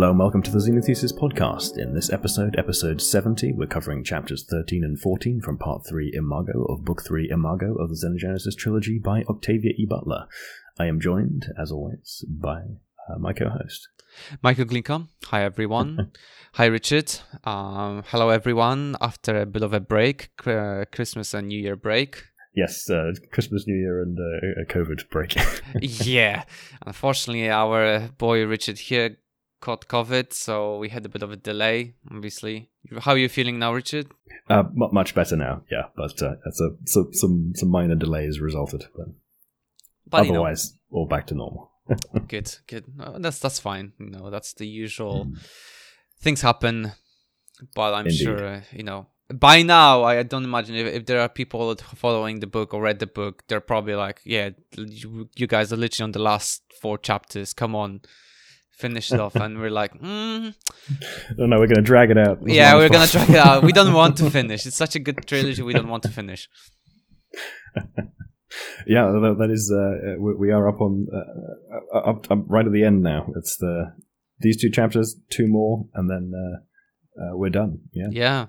Hello and welcome to the Xenothesis podcast. In this episode, episode 70, we're covering chapters 13 and 14 from part 3 Imago of book 3 Imago of the Xenogenesis trilogy by Octavia E. Butler. I am joined, as always, by uh, my co host. Michael Glinka. Hi, everyone. Hi, Richard. Um, hello, everyone. After a bit of a break, uh, Christmas and New Year break. Yes, uh, Christmas, New Year, and uh, a COVID break. yeah. Unfortunately, our boy Richard here caught COVID, so we had a bit of a delay, obviously. How are you feeling now, Richard? Uh, m- much better now, yeah, but uh, a, so, some some minor delays resulted, but, but otherwise, you know, all back to normal. good, good. No, that's that's fine. You know, that's the usual. Mm. Things happen, but I'm Indeed. sure uh, you know. By now, I don't imagine if, if there are people following the book or read the book, they're probably like, "Yeah, you, you guys are literally on the last four chapters. Come on, finish it off and we're like mm. oh no we're gonna drag it out. Yeah we're gonna drag it out. We don't want to finish. It's such a good trilogy we don't want to finish. Yeah that, that is uh, we are up on uh, up, up, right at the end now. It's the these two chapters two more and then uh, uh we're done. Yeah. Yeah.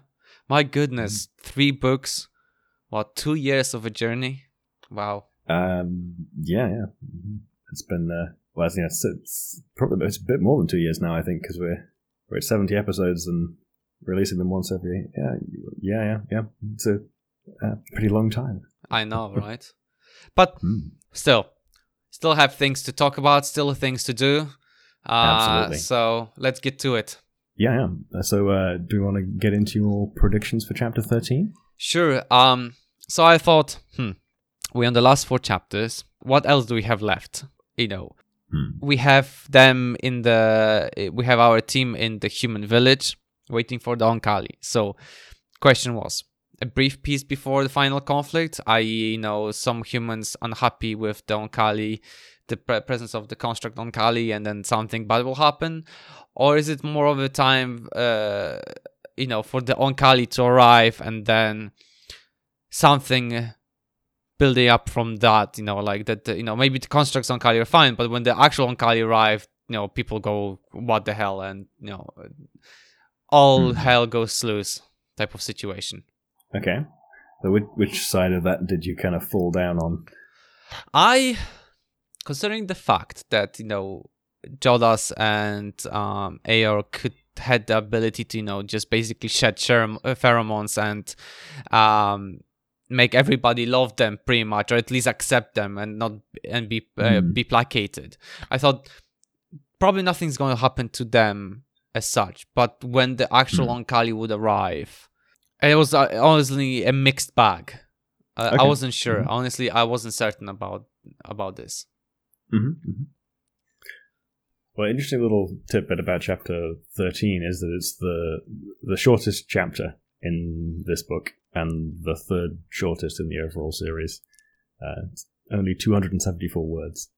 My goodness. Three books. What two years of a journey? Wow. Um yeah yeah. Mm-hmm. it's been uh well, I think it's, it's probably it's a bit more than two years now. I think because we're we're at seventy episodes and releasing them once every yeah yeah yeah yeah. It's a, a pretty long time. I know, right? but mm. still, still have things to talk about. Still things to do. Uh, Absolutely. So let's get to it. Yeah, yeah. Uh, so, uh, do you want to get into your predictions for chapter thirteen? Sure. Um. So I thought, hmm, we're on the last four chapters. What else do we have left? You know, Hmm. We have them in the we have our team in the human village waiting for the Oankali. So question was a brief peace before the final conflict, i.e., you know, some humans unhappy with the Oankali, the pre- presence of the construct Oankali, and then something bad will happen, or is it more of a time, uh, you know, for the Oankali to arrive and then something building up from that, you know, like that, you know, maybe the constructs Oankali are fine, but when the actual Oankali arrive, you know, people go, what the hell? And, you know, all hmm. hell goes loose type of situation. Okay. So which, which side of that did you kind of fall down on? I, considering the fact that, you know, Jodahs and um, Aaor could had the ability to, you know, just basically shed pheromones and um, make everybody love them pretty much or at least accept them and not and be uh, mm. be placated i thought probably nothing's going to happen to them as such but when the actual mm. Oankali would arrive it was uh, honestly a mixed bag uh, okay. i wasn't sure mm-hmm. honestly i wasn't certain about about this mm-hmm. Mm-hmm. well interesting little tidbit about chapter 13 is that it's the the shortest chapter in this book and the third shortest in the overall series. Uh, only 274 words.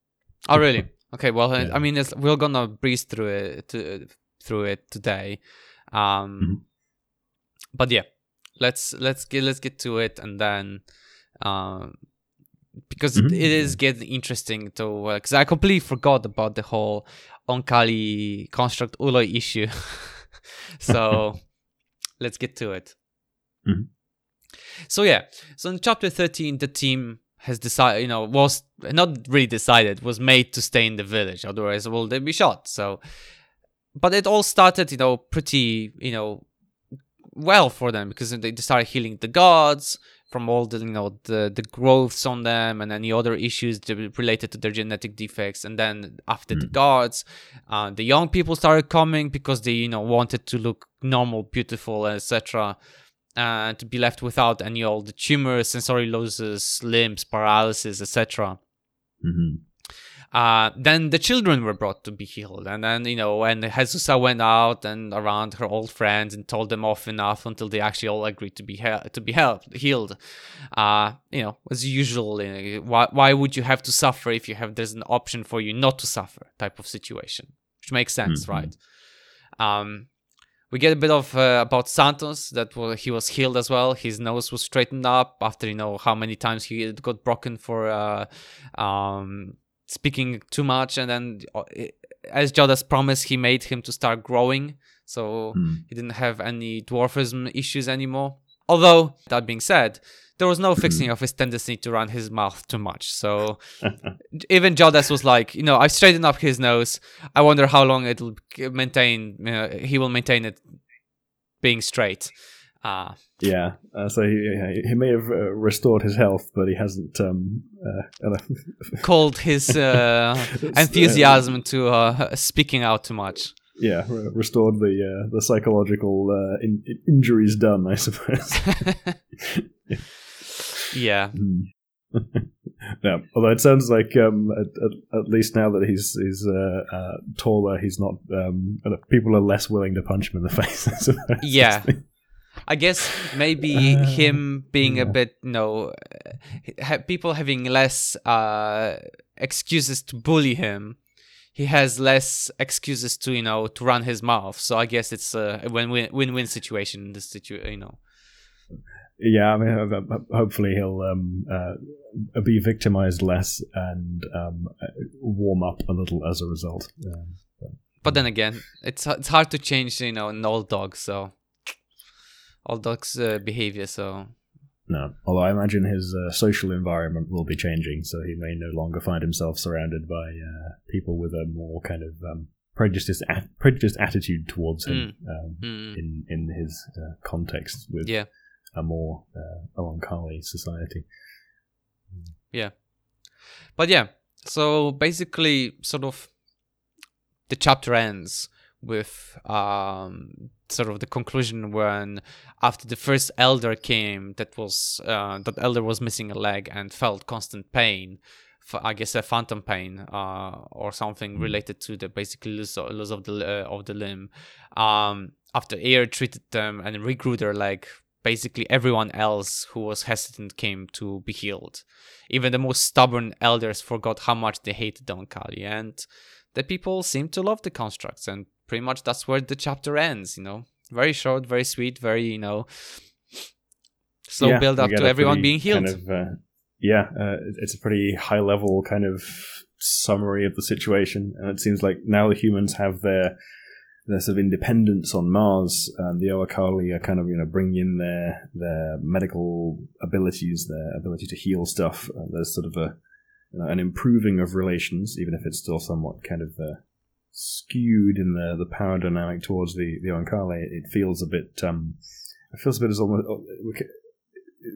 Oh, really? Okay. Well, yeah. I mean, we're gonna breeze through it to, through it today. Um, mm-hmm. but yeah, let's let's get let's get to it, and then uh, because mm-hmm. it is getting interesting to because uh, I completely forgot about the whole Oankali construct Ooloi issue. so let's get to it. Mm-hmm. So yeah, so in chapter 13, the team has decided, you know, was not really decided, was made to stay in the village. Otherwise, will they be shot? So, but it all started, you know, pretty, you know, well for them because they started healing the gods from all the, you know, the the growths on them and any other issues related to their genetic defects. And then after mm. the guards uh, the young people started coming because they, you know, wanted to look normal, beautiful, etc uh, to be left without any all the tumors, sensory losses, limbs, paralysis, etc. Mm-hmm. Uh, then the children were brought to be healed, and then you know and Jesusa went out and around her old friends and told them off enough until they actually all agreed to be he- to be helped, healed. Uh, you know, as usual, you know, why why would you have to suffer if you have there's an option for you not to suffer type of situation, which makes sense, mm-hmm. right? Um, we get a bit of uh, about Santos that he was healed as well. His nose was straightened up after you know how many times he got broken for uh, um, speaking too much, and then uh, as Jodahs promised, he made him to start growing, so Mm. he didn't have any dwarfism issues anymore. Although that being said, there was no fixing of his tendency to run his mouth too much. So even Jodahs was like, you know, I've straightened up his nose. I wonder how long it'll maintain. Uh, he will maintain it being straight. Uh, Yeah, uh, so he he may have uh, restored his health, but he hasn't um, uh, called his uh, enthusiasm to uh, speaking out too much. yeah re- restored the uh, the psychological uh, in- injuries done, I suppose. yeah. Hmm. yeah, although it sounds like um, at, at, at least now that he's he's uh, uh, taller, he's not. Um, uh, people are less willing to punch him in the face. I suppose. Yeah. I guess maybe Uh, him being a bit, you know, ha- people having less uh, excuses to bully him. He has less excuses to, you know, to run his mouth. So I guess it's a win-win win-win situation in this situation, you know. Yeah, I mean, ho- ho- hopefully he'll um, uh, be victimized less and um, uh, warm up a little as a result. Um, But then again, it's it's hard to change, you know, an old dog. So old dog's uh, behavior. So no, although I imagine his uh, social environment will be changing, so he may no longer find himself surrounded by uh, people with a more kind of um, prejudiced a- prejudiced attitude towards him um, mm, in in his uh, context with yeah, a more uh, society. Yeah, but yeah. So basically, sort of, the chapter ends with um sort of the conclusion when after the first elder came that was uh, that elder was missing a leg and felt constant pain I guess a phantom pain uh, or something related to the basically loss of, loss of the uh, of the limb. Um after air treated them and regrew their leg basically everyone else who was hesitant came to be healed. Even the most stubborn elders forgot how much they hated Don Kali and the people seemed to love the constructs and pretty much that's where the chapter ends you know? Very short very sweet very you know slow Yeah, build up to everyone being healed. Kind of, uh, yeah, uh, it's a pretty high level kind of summary of the situation, and it seems like now the humans have their their sort of independence on Mars, and the Oankali are kind of you know bringing in their their medical abilities, their ability to heal stuff. Uh, there's sort of a you know, an improving of relations, even if it's still somewhat kind of uh, skewed in the the power dynamic towards the the Oankali. It feels a bit. Um, it feels a bit as almost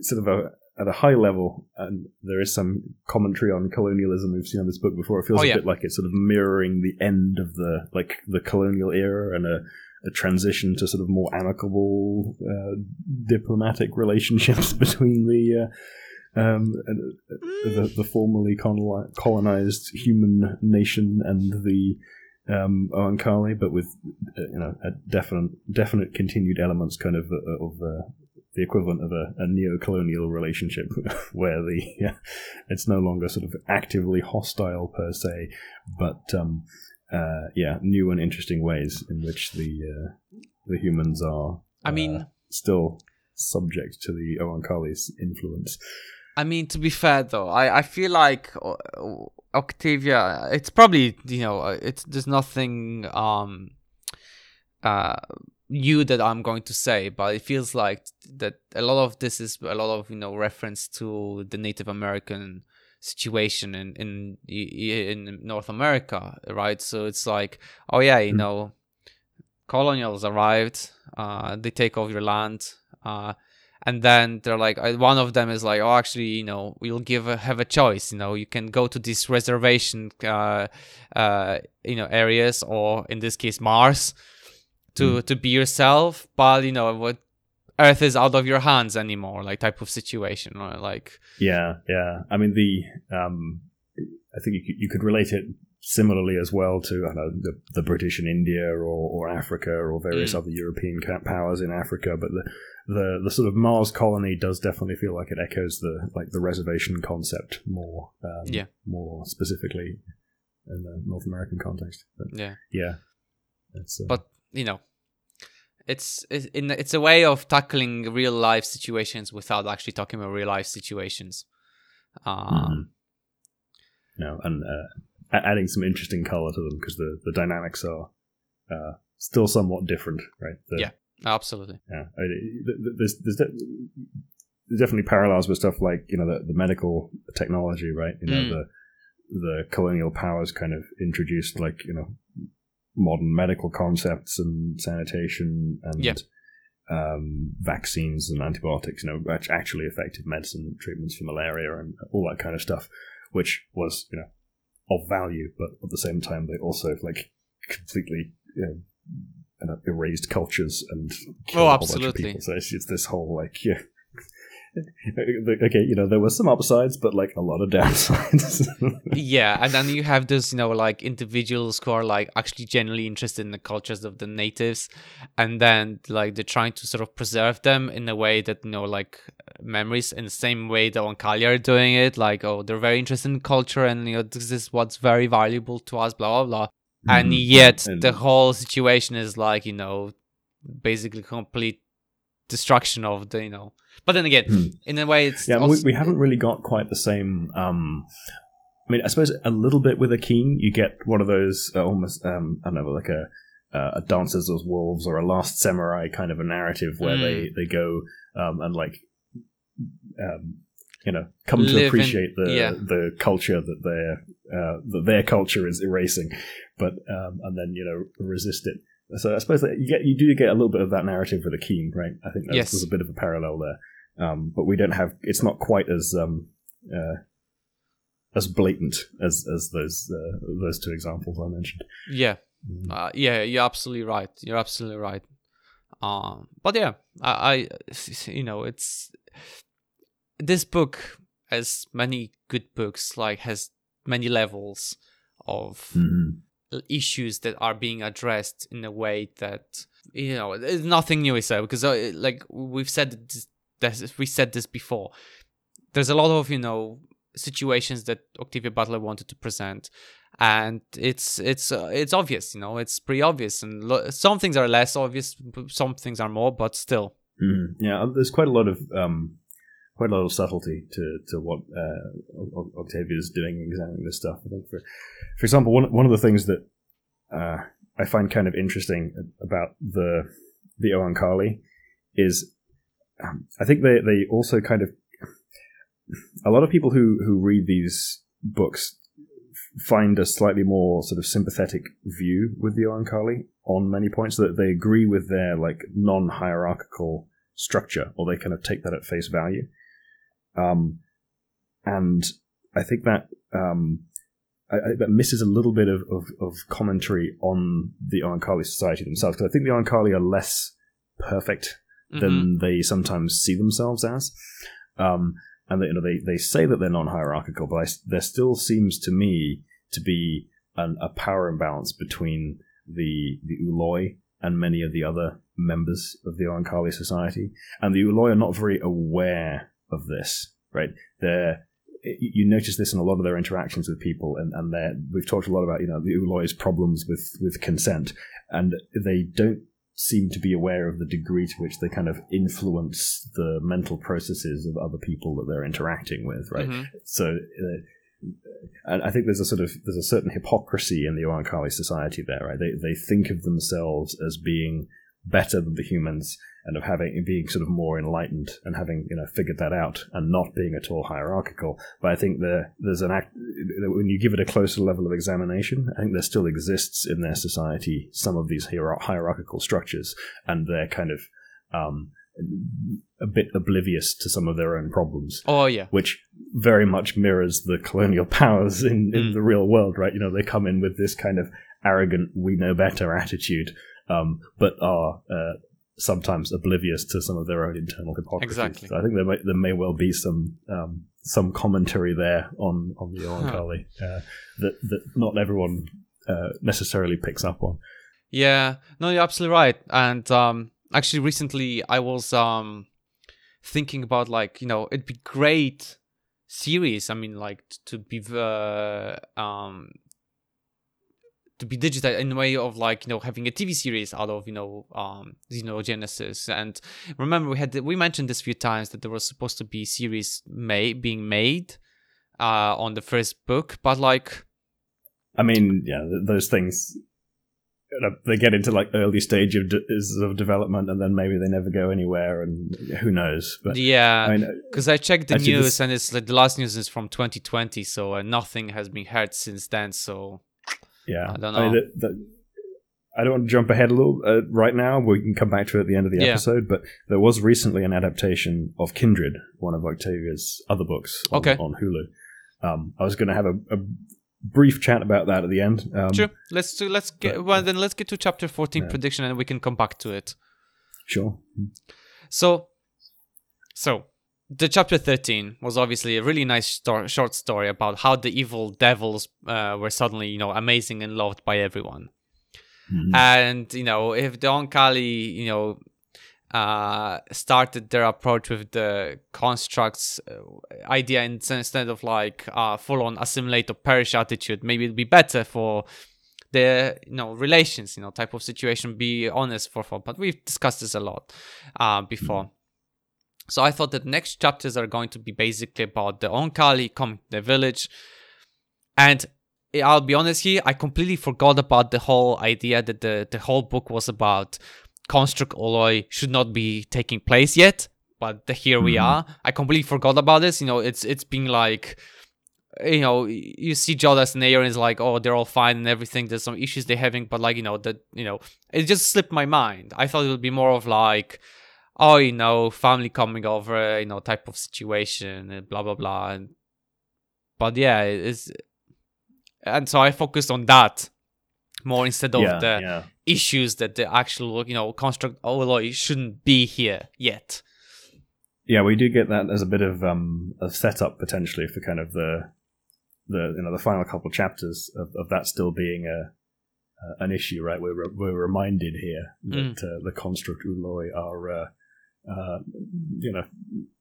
sort of a at a high level, and there is some commentary on colonialism we've seen on this book before. It feels Oh, a bit like it's sort of mirroring the end of the like the colonial era and a, a transition to sort of more amicable uh, diplomatic relationships between the. Uh, um, uh, the, the formerly colonized human nation and the um, Oankali, but with uh, you know a definite definite continued elements, kind of uh, of uh, the equivalent of a, a neo-colonial relationship, where the yeah, it's no longer sort of actively hostile per se, but um, uh, yeah, new and interesting ways in which the uh, the humans are. I mean, uh, still subject to the Oankali's influence. I mean, to be fair though, I, I feel like Octavia. It's probably you know, uh, it's there's nothing um, uh, you that I'm going to say, but it feels like that a lot of this is a lot of you know reference to the Native American situation in in in North America, right? So it's like, oh yeah, you Mm. know, colonials arrived, uh, they take over your land, uh, and then they're like, uh, one of them is like, oh, actually, you know, we'll give a, have a choice. You know, you can go to these reservation, uh, uh, you know, areas, or in this case, Mars, to to be yourself. But you know what. Earth is out of your hands anymore, like type of situation, right? Like, Yeah, yeah. I mean, the um, I think you could, you could relate it similarly as well to I know the, the British in India or, or Africa or various Mm. other European powers in Africa, but the, the the sort of Mars colony does definitely feel like it echoes the like the reservation concept more, um, Yeah. more specifically in the North American context. But yeah. yeah, uh, but you know it's it's in it's a way of tackling real life situations without actually talking about real life situations um no, and uh, adding some interesting color to them because the the dynamics are uh, still somewhat different, right? The, yeah, absolutely. Yeah, I mean, there's there's, there's definitely parallels with stuff like you know the, the medical technology, right? You know mm. the the colonial powers kind of introduced like you know modern medical concepts and sanitation and yeah. um, vaccines and antibiotics, you know, actually effective medicine treatments for malaria and all that kind of stuff, which was you know of value, but at the same time they also like completely you know, erased cultures and oh, absolutely. So it's, it's this whole like yeah okay, you know, there were some upsides, but like a lot of downsides. yeah, and then you have those, you know, like individuals who are like actually genuinely interested in the cultures of the natives, and then like they're trying to sort of preserve them in a way that you know, like memories in the same way that Oankali are doing it. Like, oh, they're very interested in culture, and you know, this is what's very valuable to us, blah blah blah. Mm-hmm. And yet, and- the whole situation is like, you know, basically complete destruction of the, you know but then again, hmm. in a way, it's yeah. Also, we, we, haven't really got quite the same. Um, I mean, I suppose a little bit with Akin, you get one of those uh, almost um, I don't know, like a uh, a Dances as Wolves or a Last Samurai kind of a narrative where mm. they they go um, and like um, you know come Live to appreciate in, the yeah. the culture that their uh, that their culture is erasing, but um, and then you know resist it. So I suppose that you get you do get a little bit of that narrative with Akin, right? I think yes. there's a bit of a parallel there. Um, but we don't have. It's not quite as um, uh, as blatant as as those uh, those two examples I mentioned. Yeah, mm. uh, yeah, you're absolutely right. You're absolutely right. Um, but yeah, I, I, you know, it's this book, as many good books, like has many levels of mm-hmm. Issues that are being addressed in a way that you know, nothing new. I say because, uh, like we've said, this, we said this before. There's a lot of you know situations that Octavia Butler wanted to present, and it's it's uh, it's obvious. You know, it's pretty obvious, and lo- some things are less obvious, some things are more, but still. Mm, yeah, there's quite a lot of um, quite a lot of subtlety to to what uh, Octavia is doing examining this stuff. I think, for for example, one one of the things that uh, I find kind of interesting about the the Oankali is um, I think they they also kind of a lot of people who who read these books find a slightly more sort of sympathetic view with the Oankali on many points that they agree with their like non-hierarchical structure or they kind of take that at face value um, and I think that um, I, I, that misses a little bit of, of, of commentary on the Oankali society themselves because I think the Oankali are less perfect mm-hmm. than they sometimes see themselves as. Um, and they, you know, they, they say that they're non-hierarchical, but I, there still seems to me to be an, a power imbalance between the the Ooloi and many of the other members of the Oankali society, and the Ooloi are not very aware of this. Right? They're you notice this in a lot of their interactions with people, and, and we've talked a lot about you know the Ooloi's problems with with consent, and they don't seem to be aware of the degree to which they kind of influence the mental processes of other people that they're interacting with, right? Mm-hmm. So, uh, and I think there's a sort of there's a certain hypocrisy in the Oankali society there, right? They they think of themselves as being better than the humans and of having being sort of more enlightened and having you know figured that out and not being at all hierarchical. But I think there there's an act when you give it a closer level of examination, I think there still exists in their society some of these hierarchical structures, and they're kind of um, a bit oblivious to some of their own problems. Oh yeah, which very much mirrors the colonial powers in, in mm. the real world, right? You know, they come in with this kind of arrogant "we know better" attitude, um, but are uh, sometimes oblivious to some of their own internal hypocrisy. Exactly. So I think there may there may well be some um, some commentary there on on the huh. uh, that that not everyone uh, necessarily picks up on. Yeah, no, you're absolutely right. And um, actually, recently I was um, thinking about like you know it'd be great series. I mean, like to be uh, um to be digitized in a way of like you know having a TV series out of you know um Xenogenesis. And remember we had we mentioned this a few times that there was supposed to be series made being made uh on the first book, but like I mean, yeah, those things they get into like early stage of, de- of development and then maybe they never go anywhere and who knows but yeah because I, I, checked the news this... and it's like the last news is from 2020 so uh, nothing has been heard since then so yeah i don't know I, mean, the, the, I don't want to jump ahead a little uh, right now we can come back to it at the end of the yeah. episode but there was recently an adaptation of kindred one of octavia's other books on, okay. on hulu um, i was going to have a, a brief chat about that at the end. Um, sure. Let's do. Let's get. But, well, then let's get to chapter fourteen yeah. prediction, and we can come back to it. Sure. So, so the chapter 13 was obviously a really nice story, short story about how the evil devils uh, were suddenly you know amazing and loved by everyone mm-hmm. and you know if the oankali you know uh, started their approach with the constructs uh, idea instead of like uh, full on assimilate or perish attitude. Maybe it'd be better for the you know relations, you know, type of situation. Be honest for fun, but we've discussed this a lot uh, before. Mm. So I thought that next chapters are going to be basically about the Oankali coming to the village, and I'll be honest here, I completely forgot about the whole idea that the the whole book was about construct Ooloi should not be taking place yet, but here mm-hmm. we are. I completely forgot about this. You know, it's it's been like you know, you see Jodahs and Aaor is like, oh, they're all fine and everything. There's some issues they're having, but like, you know, that you know, it just slipped my mind. I thought it would be more of like, oh, you know, family coming over, you know, type of situation, and blah blah blah. And, but yeah, it's and so I focused on that more instead of yeah, the yeah. issues that the actual you know construct Ooloi shouldn't be here yet. Yeah, we do get that as a bit of um, a setup potentially for kind of the the you know the final couple chapters of, of that still being a uh, an issue, right? We're re- we're reminded here that mm. uh, the construct Ooloi are. Uh, uh, you know,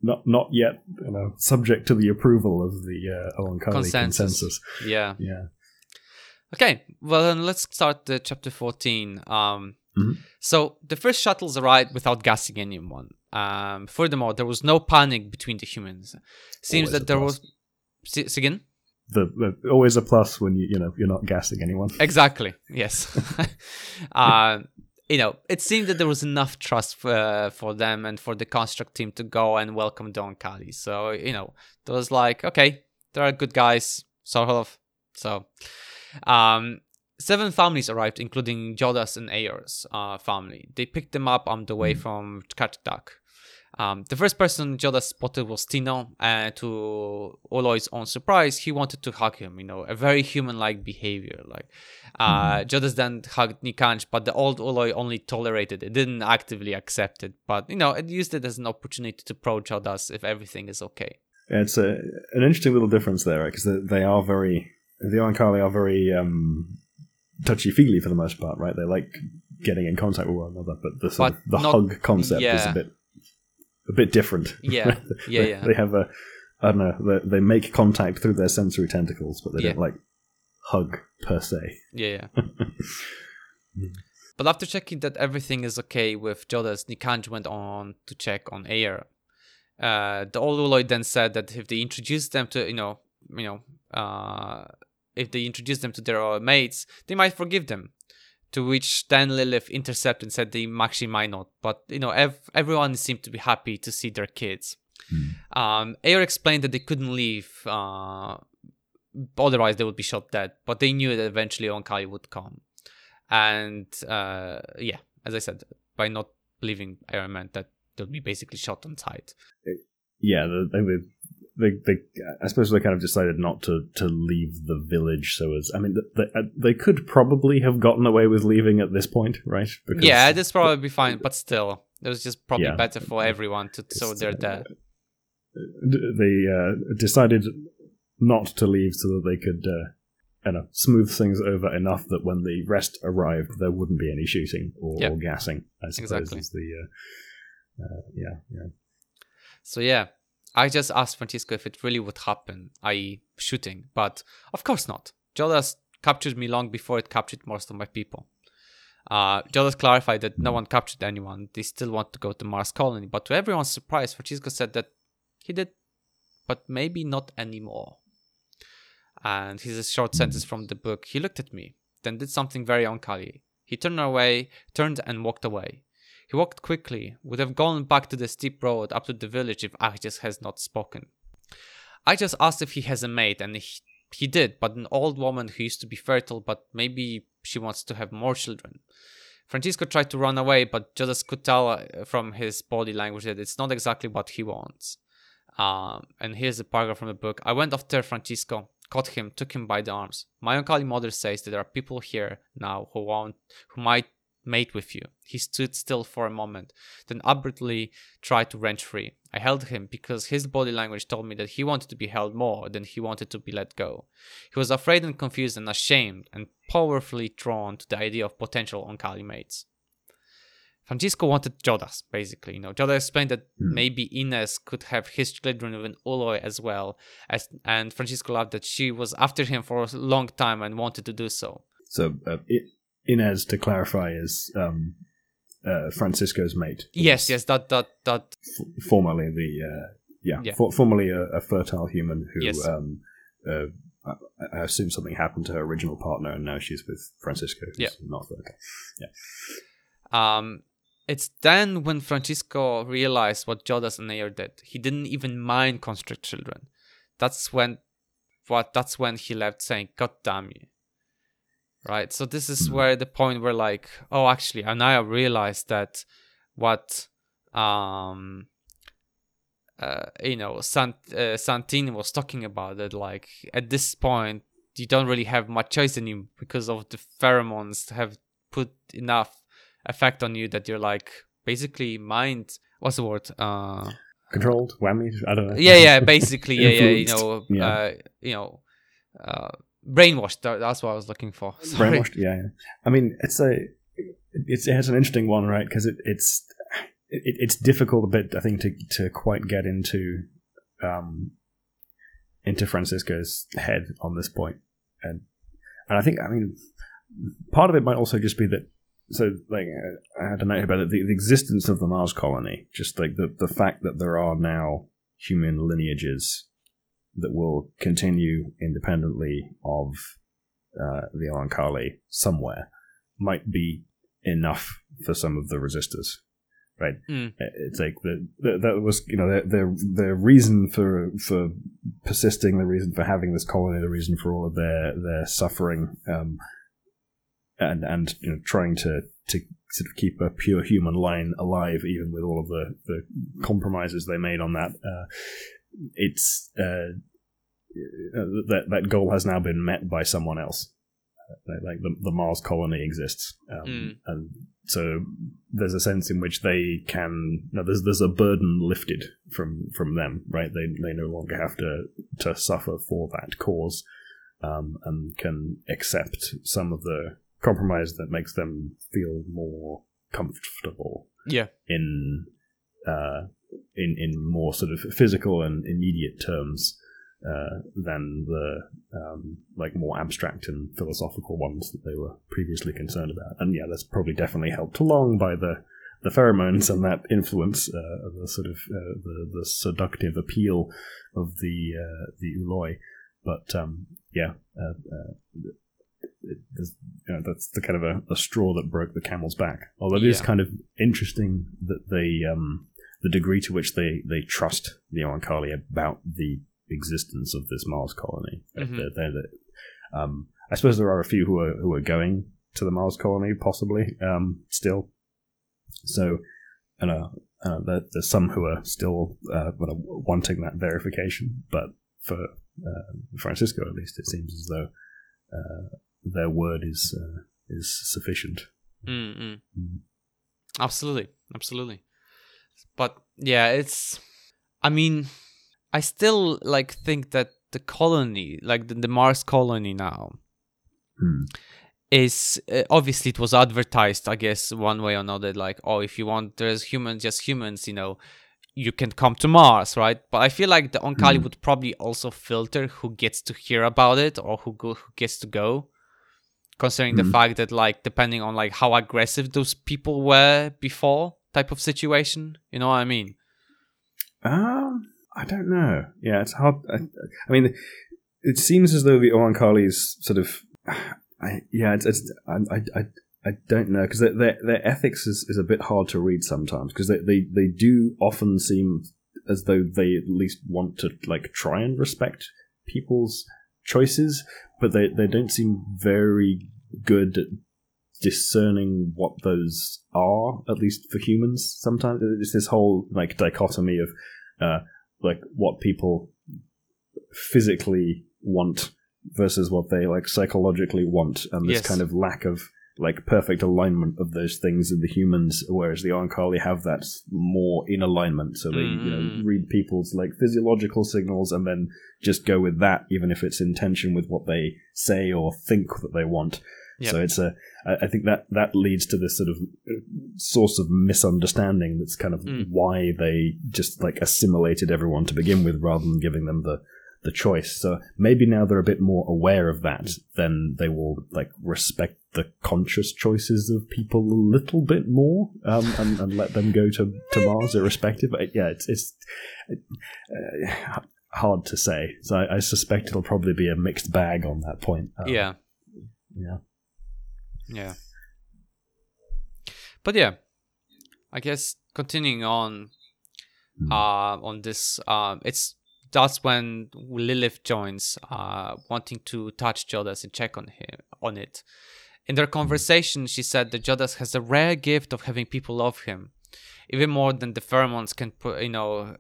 not not yet, you know, subject to the approval of the uh, Oankali consensus. consensus. Yeah, yeah. Okay, well then let's start the chapter 14. Um, mm-hmm. So the first shuttles arrived without gassing anyone. Um, furthermore, there was no panic between the humans. Seems always that there was. S- again? The, the, always a plus when you you know you're not gassing anyone. Exactly. Yes. uh, you know, it seemed that there was enough trust for, uh, for them and for the construct team to go and welcome Don Kali. So you know, it was like, okay, they are good guys, sort of. So, um, seven families arrived, including Jodahs and Aaor's uh, family. They picked them up on the way mm. from Catdac. Um, the first person Jodahs spotted was Tino, and to Ooloi's own surprise, he wanted to hug him. You know, a very human-like behavior. Like uh, mm. Then hugged Nikanj, but the old Ooloi only tolerated it, didn't actively accept it. But you know, it used it as an opportunity to probe Jodahs if everything is okay. It's a, an interesting little difference there, right? Because they, they are very the Oankali are very um, touchy feely for the most part, right? They like getting in contact with one another, but the but the not, hug concept yeah. is a bit a bit different. Yeah, yeah, they, yeah. They have a I don't know. They, they make contact through their sensory tentacles, but they yeah. don't like hug per se. Yeah, yeah. but after checking that everything is okay with Jodahs, Nikanj went on to check on Aaor. Uh, the old Ooloi then said that if they introduce them to, you know, you know, uh, if they introduce them to their mates, they might forgive them. To which then Lilith intercepted and said they actually might not. But you know, ev- everyone seemed to be happy to see their kids. Mm. Um, Aaor explained that they couldn't leave, uh, otherwise they would be shot dead. But they knew that eventually Oankali would come, and uh, yeah, as I said, by not leaving, Aaor meant that they'll be basically shot on sight. Yeah, they, they they, they, I suppose they kind of decided not to, to leave the village. So as I mean, they, uh, they could probably have gotten away with leaving at this point, right? Because yeah, this probably be fine, but still, it was just probably yeah, better for everyone to so they're there. They uh, decided not to leave so that they could, uh, you know, smooth things over enough that when the rest arrived, there wouldn't be any shooting or, yep. or gassing. I suppose exactly. is the uh, uh, yeah yeah. So yeah, I just asked Francisco if it really would happen, i.e., shooting, but of course not. Jodahs captured me long before it captured most of my people. Uh, Jodahs clarified that no one captured anyone. They still want to go to Mars colony, but to everyone's surprise, Francisco said that he did, but maybe not anymore. And here's a short sentence from the book. He looked at me, then did something very uncanny. He turned away, turned and walked away. He walked quickly, would have gone back to the steep road up to the village if Ahjas has not spoken. I just asked if he has a mate, and he, he did, but an old woman who used to be fertile, but maybe she wants to have more children. Francisco tried to run away, but Jodahs could tell uh, from his body language that it's not exactly what he wants. Um, and here's a paragraph from the book. I went after Francisco, caught him, took him by the arms. My uncle mother says that there are people here now who want, who might mate with you. He stood still for a moment, then abruptly tried to wrench free. I held him because his body language told me that he wanted to be held more than he wanted to be let go. He was afraid and confused and ashamed and powerfully drawn to the idea of potential Oankali mates. Francisco wanted Jodahs, basically. You know, Jodahs explained that mm. maybe Inez could have his children with an Ooloi as well, as, and Francisco loved that she was after him for a long time and wanted to do so. So uh, it, Inez, to clarify, is um, uh, Francisco's mate. Yes, yes, that that that. F- formerly the uh, yeah, yeah. For, formerly a, a, fertile human who yes. um, uh, I assume something happened to her original partner, and now she's with Francisco, who's yeah. not fertile. Yeah. Um, it's then when Francisco realized what Jodahs and Aaor did. He didn't even mind construct children. That's when what that's when he left saying, God damn you. Right? So this is mm-hmm. where the point where like, oh actually Anaya realized that what um uh, you know Sant uh, Santini was talking about that like at this point you don't really have much choice anymore because of the pheromones have put enough effect on you that you're like basically mind what's the word uh controlled whammy i don't know yeah yeah basically yeah yeah you know yeah. Uh, you know uh brainwashed that's what i was looking for. Sorry. brainwashed yeah, yeah. I mean it's a it's, it's an interesting one right? Because it, it's it, it's difficult a bit i think to to quite get into um into francisco's head on this point. And and i think i mean part of it might also just be that so like I had to note about it, the, the existence of the Mars colony, just like the the fact that there are now human lineages that will continue independently of uh, the Oankali somewhere, might be enough for some of the resistors. Right, mm. it's like the, the, that was you know the, the the reason for for persisting, the reason for having this colony, the reason for all of their their suffering um, and and you know trying to to sort of keep a pure human line alive, even with all of the, the compromises they made on that. Uh, it's uh, that that goal has now been met by someone else. Like the, the Mars colony exists, um, mm. and so there's a sense in which they can. No, there's there's a burden lifted from from them, right? They they no longer have to to suffer for that cause, um, and can accept some of the compromise that makes them feel more comfortable. Yeah. In uh, in in more sort of physical and immediate terms uh, than the um, like more abstract and philosophical ones that they were previously concerned about. And yeah, that's probably definitely helped along by the the pheromones and that influence, uh, the sort of uh, the the seductive appeal of the uh, the Ooloi. But um, yeah, uh, uh, it, you know, that's the kind of a, a, straw that broke the camel's back. Although it yeah. is kind of interesting that they, um, the degree to which they, they trust the Oankali about the existence of this Mars colony. Mm-hmm. They're, they're, they're, um, I suppose there are a few who are who are going to the Mars colony, possibly um, still. So, and uh, uh, there's some who are still uh, wanting that verification, but for uh, Francisco, at least, it seems as though uh, their word is uh, is sufficient. Mm-hmm. Mm. Absolutely, absolutely. But yeah, it's. I mean, I still like think that the colony, like the, the Mars colony now, mm. is uh, obviously it was advertised. I guess one way or another, like oh, if you want, there's humans, just humans, you know you can come to Mars, right? But I feel like the Oankali mm. would probably also filter who gets to hear about it or who go, who gets to go considering the fact that like depending on like how aggressive those people were before type of situation you know what i mean? Um i don't know. Yeah it's hard i, I mean it seems as though the Oankali's sort of, I, yeah, it's, it's I, I, I don't know because their, their, their ethics is, is a bit hard to read sometimes because they, they they do often seem as though they at least want to like try and respect people's choices, but they they don't seem very good at discerning what those are. At least for humans, sometimes it's this whole like dichotomy of uh, like what people physically want versus what they like psychologically want, and this yes. kind of lack of like perfect alignment of those things in the humans, whereas the Oankali have that more in alignment. So they mm. you know mm. read people's like physiological signals and then just go with that, even if it's in tension with what they say or think that they want. Yep. So it's a. I think that that leads to this sort of uh, source of misunderstanding. That's kind of mm. why they just like assimilated everyone to begin with, rather than giving them the the choice. So maybe now they're a bit more aware of that, then they will like respect the conscious choices of people a little bit more um, and, and, let them go to, to Mars irrespective. But yeah, it's, it's uh, hard to say. So I, I, suspect it'll probably be a mixed bag on that point. Um, yeah. Yeah. Yeah. But yeah, I guess continuing on hmm. uh, on this, um, it's that's when Lilith joins, uh, wanting to touch Jodahs and check on him on it. In their conversation, she said that Jodahs has a rare gift of having people love him, even more than the pheromones can, you know,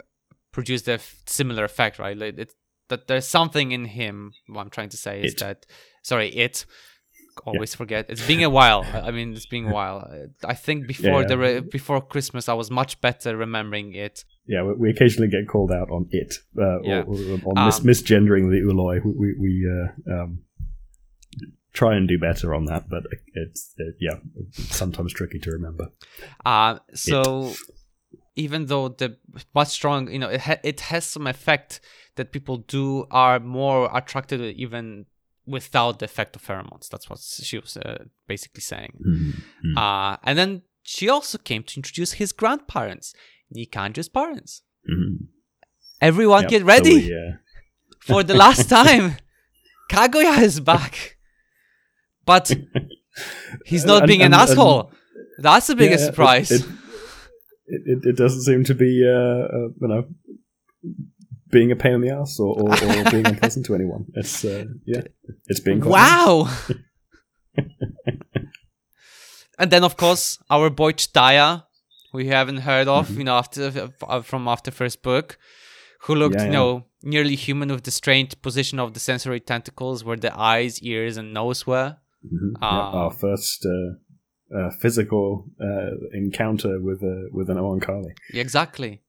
produce the similar effect, right? Like it, that there's something in him. What I'm trying to say is it. that, sorry, it. Always yeah. forget. It's been a while. I mean, it's been a while. I think before yeah, yeah. the before Christmas, I was much better remembering it yeah, we, we, occasionally get called out on it, uh, or, or, on mis- um, misgendering the Ooloi. We, we, we uh, um, try and do better on that, but it's it, yeah, sometimes tricky to remember. Uh, so it. even though the much strong, you know, it ha- it has some effect that people do are more attracted even without the effect of pheromones. That's what she was uh, basically saying. Mm-hmm. Uh, and then she also came to introduce his grandparents Nikandra's parents. Mm-hmm. Everyone yep, get ready so we, uh... for the last time. Kahguyaht is back. But he's not and, being an and, asshole. And, That's the biggest yeah, surprise. It, it, it, it, doesn't seem to be, uh, uh, you know, being a pain in the ass or, or, or being unpleasant to anyone. It's, uh, yeah, it's being Wow! and then, of course, our boy Jdahya we haven't heard of, mm-hmm. you know, after uh, from after first book, who looked, yeah, you know, nearly human with the strange position of the sensory tentacles where the eyes, ears, and nose were. Mm-hmm. Um, yeah, our first uh, uh, physical uh, encounter with a with an Oankali. Exactly.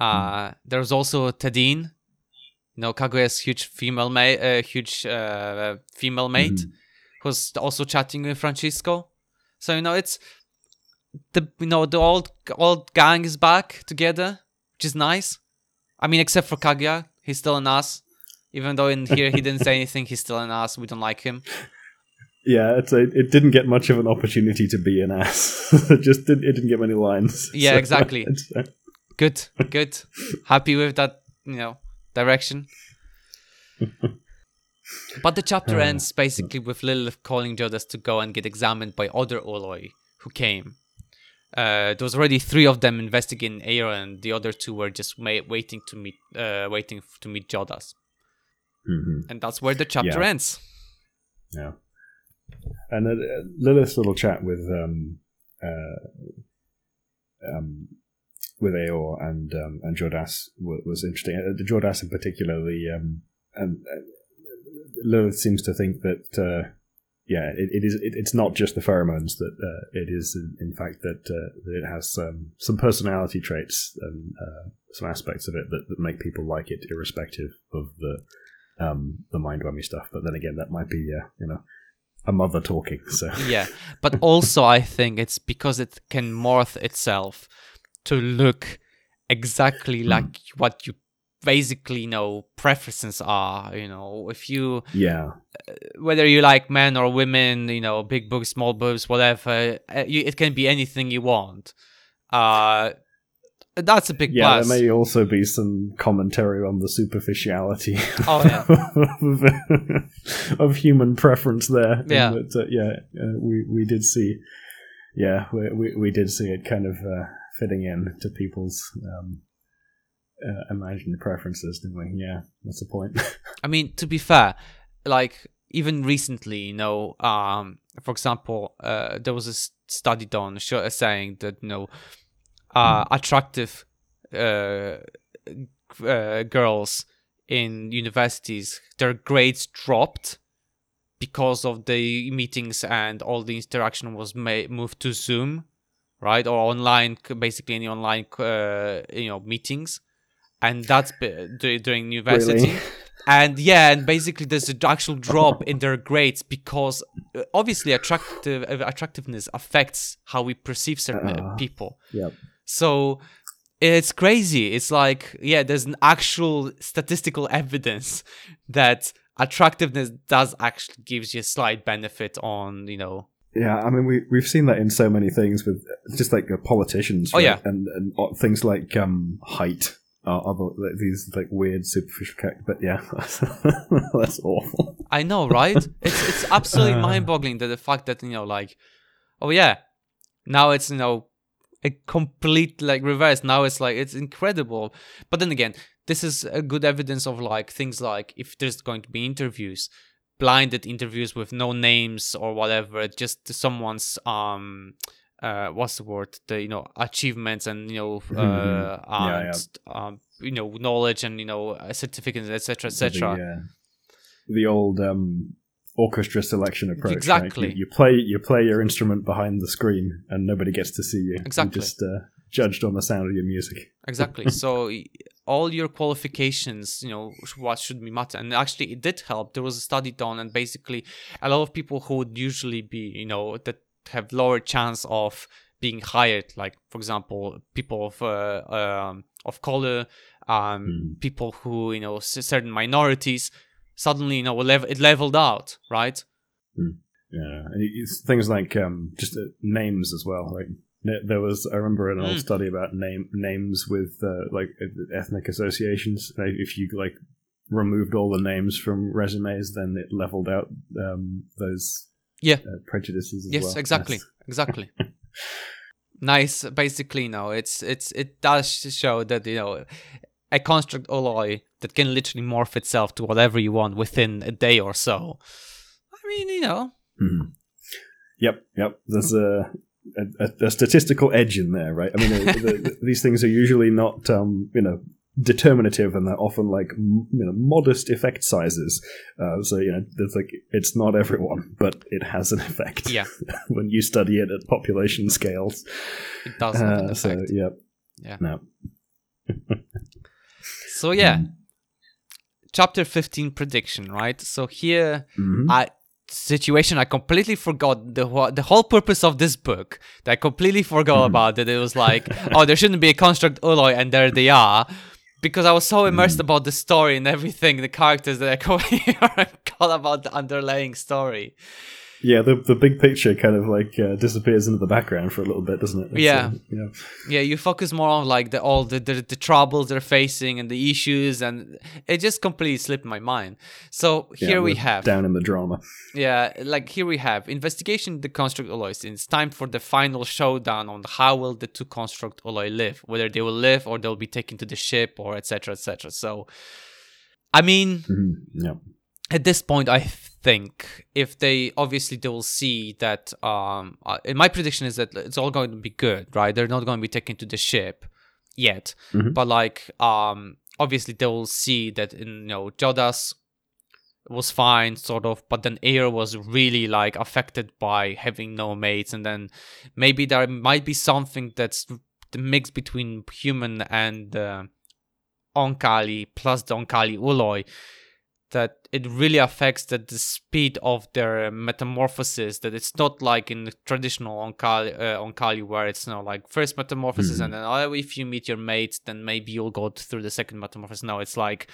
Mm. There's also Tediin, you know, Kahguyaht's huge female mate, uh, huge female mate, mm-hmm. who's also chatting with Francisco. So you know, it's the you know the old old gang is back together, which is nice. I mean, except for Kahguyaht, he's still an ass. Even though in here he didn't say anything, he's still an ass. We don't like him. Yeah, it's a, it didn't get much of an opportunity to be an ass. it just did, it didn't get many lines. Yeah, so exactly. Good, good. Happy with that, you know, direction. but the chapter ends basically with Lilith calling Jodahs to go and get examined by other Ooloi who came uh, there was already three of them investigating Aaor, and the other two were just ma- waiting to meet, uh, waiting to meet Jodahs. Mm-hmm. And that's where the chapter yeah. ends. Yeah, and uh, Lilith's little chat with um, uh, um, with Aaor and um, and Jodahs was, was interesting. Uh, Jodahs in particular, the um, and uh, Lilith seems to think that uh, yeah, it, it is. It, it's not just the pheromones that uh, it is. In, in fact, that, uh, that, it has um, some personality traits and uh, some aspects of it that, that, make people like it, irrespective of the um, the mind whammy stuff. But then again, that might be uh, you know a mother talking. So yeah, but also I think it's because it can morph itself to look exactly mm. like what you basically you know preferences are you know if you yeah uh, whether you like men or women you know big boobs small boobs whatever uh, you, it can be anything you want uh that's a big yeah, plus. there may also be some commentary on the superficiality Oh, yeah. of, of human preference there. Yeah. but, uh, yeah, uh, we we did see, yeah, we we, we did see it kind of uh, fitting in to people's um, uh, imagined preferences, didn't we? Yeah, that's the point. I mean, to be fair, like even recently, you know, um, for example, uh, there was a study done uh, saying that you know, uh, attractive uh, uh, girls in universities, their grades dropped because of the meetings and all the interaction was ma- moved to Zoom, right, or online, basically any online, uh, you know, meetings, and that's b- during university. Really? and yeah and basically there's an actual drop in their grades because uh, obviously attractive uh, attractiveness affects how we perceive certain uh, Uh, people. Yep. so it's crazy. It's like yeah there's an actual statistical evidence that attractiveness does actually gives you a slight benefit on you know Yeah, I mean, we we've seen that in so many things with just like uh, politicians. Oh, right? yeah. and and uh, things like um height. Are other like, these like weird superficial character, but yeah, that's awful. I know, right? it's it's absolutely Uh. mind-boggling that the fact that you know, like, oh yeah, now it's you know a complete like reverse. Now it's like it's incredible. But then again, this is a good evidence of like things like if there's going to be interviews, blinded interviews with no names or whatever, just someone's um uh what's the word the you know achievements and you know uh Mhm. Yeah, and, um you know knowledge and you know uh, certificates etc etc The, uh, the old um, orchestra selection approach. right? Exactly. You, you play you play your instrument behind the screen, and nobody gets to see you. Exactly. You're just uh, judged on the sound of your music. exactly so all your qualifications you know what should be matter and actually it did help there was a study done and basically a lot of people who would usually be you know that have lower chance of being hired like for example people of uh, um, of color um, Hmm. people who you know certain minorities suddenly you know it leveled out right Yeah, and it's things like um, just uh, names as well. Like there- there was, I remember an old Mm. study about name names with uh, like ethnic associations. If you like removed all the names from resumes, then it leveled out um, those Yeah. uh, prejudices. As yes well. exactly That's- exactly nice basically no it's it's it does show that you know a construct Ooloi that can literally morph itself to whatever you want within a day or so i mean you know Mhm. Yep, yep. There's a, a, a statistical edge in there, right? I mean, uh, the, the, these things are usually not, um, you know, determinative, and they're often like, m- you know, modest effect sizes. Uh, so you know, there's like, it's not everyone, but it has an effect. Yeah. when you study it at population scales. it does have an Uh, so effect yeah, Yeah. no. so yeah Mm. chapter 15 prediction right so here Mhm. I situation I completely forgot the wh- the whole purpose of this book. That I completely forgot Mhm. about it. It was like, oh, there shouldn't be a construct Ooloi, and there they are. Because I was so immersed Mhm. about the story and everything, the characters that I forgot about the underlying story. Yeah, the the big picture kind of like uh, disappears into the background for a little bit, doesn't it? It's, Yeah. uh, you know, Yeah, you focus more on like the all the, the the troubles they're facing and the issues, and it just completely slipped my mind. So here we we're have down in the drama. Yeah, like here we have investigation the construct Oolois. It's time for the final showdown on how will the two construct Ooloi live, whether they will live or they'll be taken to the ship or etc. etc. So, I mean, Mhm. Yeah. At this point, I think if they obviously they will see that. Um, uh, my prediction is that it's all going to be good, right? They're not going to be taken to the ship yet, Mhm. but like, um, obviously they will see that you know Jodahs was fine, sort of, but then Aaor was really like affected by having no mates, and then maybe there might be something that's the mix between human and uh, Oankali plus the Oankali Ooloi that it really affects the, the speed of their metamorphosis that it's not like in the traditional Oankali, uh, Oankali where it's you know, like first metamorphosis Mhm. and then oh, if you meet your mate then maybe you'll go through the second metamorphosis. No it's like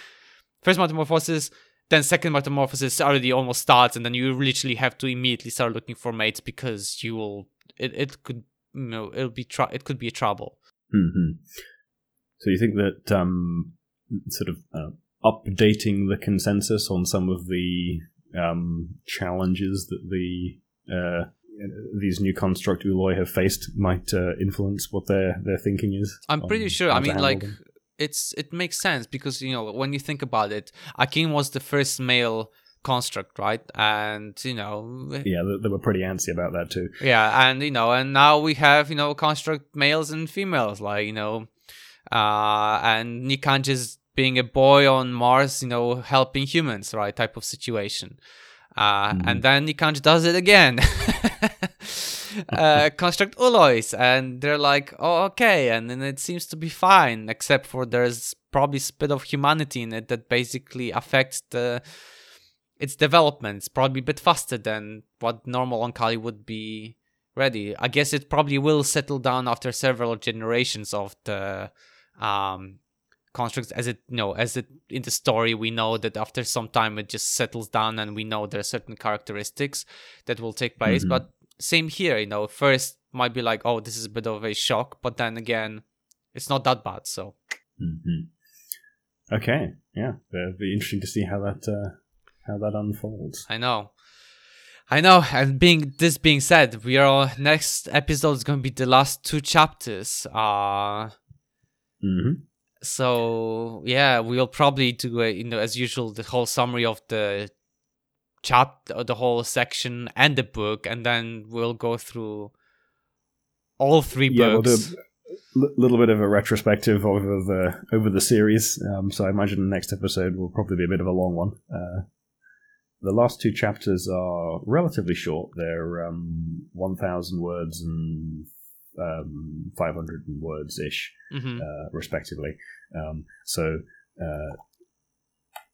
first metamorphosis then second metamorphosis already almost starts and then you literally have to immediately start looking for mates because you will it, it could you know it'll be tr- it could be a trouble. Hmm So you think that um, sort of uh, updating the consensus on some of the um, challenges that the uh, these new construct Ooloi have faced might uh, influence what their their thinking is. I'm pretty sure. I mean, like them. it's it makes sense because you know when you think about it, Akin was the first male construct, right? And you know, yeah, they, they, were pretty antsy about that too. Yeah, and you know, and now we have you know construct males and females, like you know, uh, and you can't just being a boy on Mars, you know, helping humans, right? Type of situation. Uh, mm-hmm. And then Nikanj does it again. uh, construct Oolois, and they're like, oh, okay. And then it seems to be fine, except for there's probably a bit of humanity in it that basically affects the its development. It's probably a bit faster than what normal Oankali would be ready. I guess it probably will settle down after several generations of the um, constructs as it you know as it in the story we know that after some time it just settles down and we know there are certain characteristics that will take place mm-hmm. but same here you know first might be like oh this is a bit of a shock but then again it's not that bad so mm-hmm. okay yeah it'll be interesting to see how that uh, how that unfolds i know I know, and being this being said, we are next episode is going to be the last two chapters. Uh mm-hmm so yeah, we'll probably do a, you know as usual the whole summary of the chapter, the whole section and the book, and then we'll go through all three yeah, books. We'll little bit of a retrospective over the over the series. Um, so I imagine the next episode will probably be a bit of a long one. Uh, the last two chapters are relatively short. They're um, 1,000 words and um, 500 words ish, mm-hmm. uh, respectively. Um, so uh,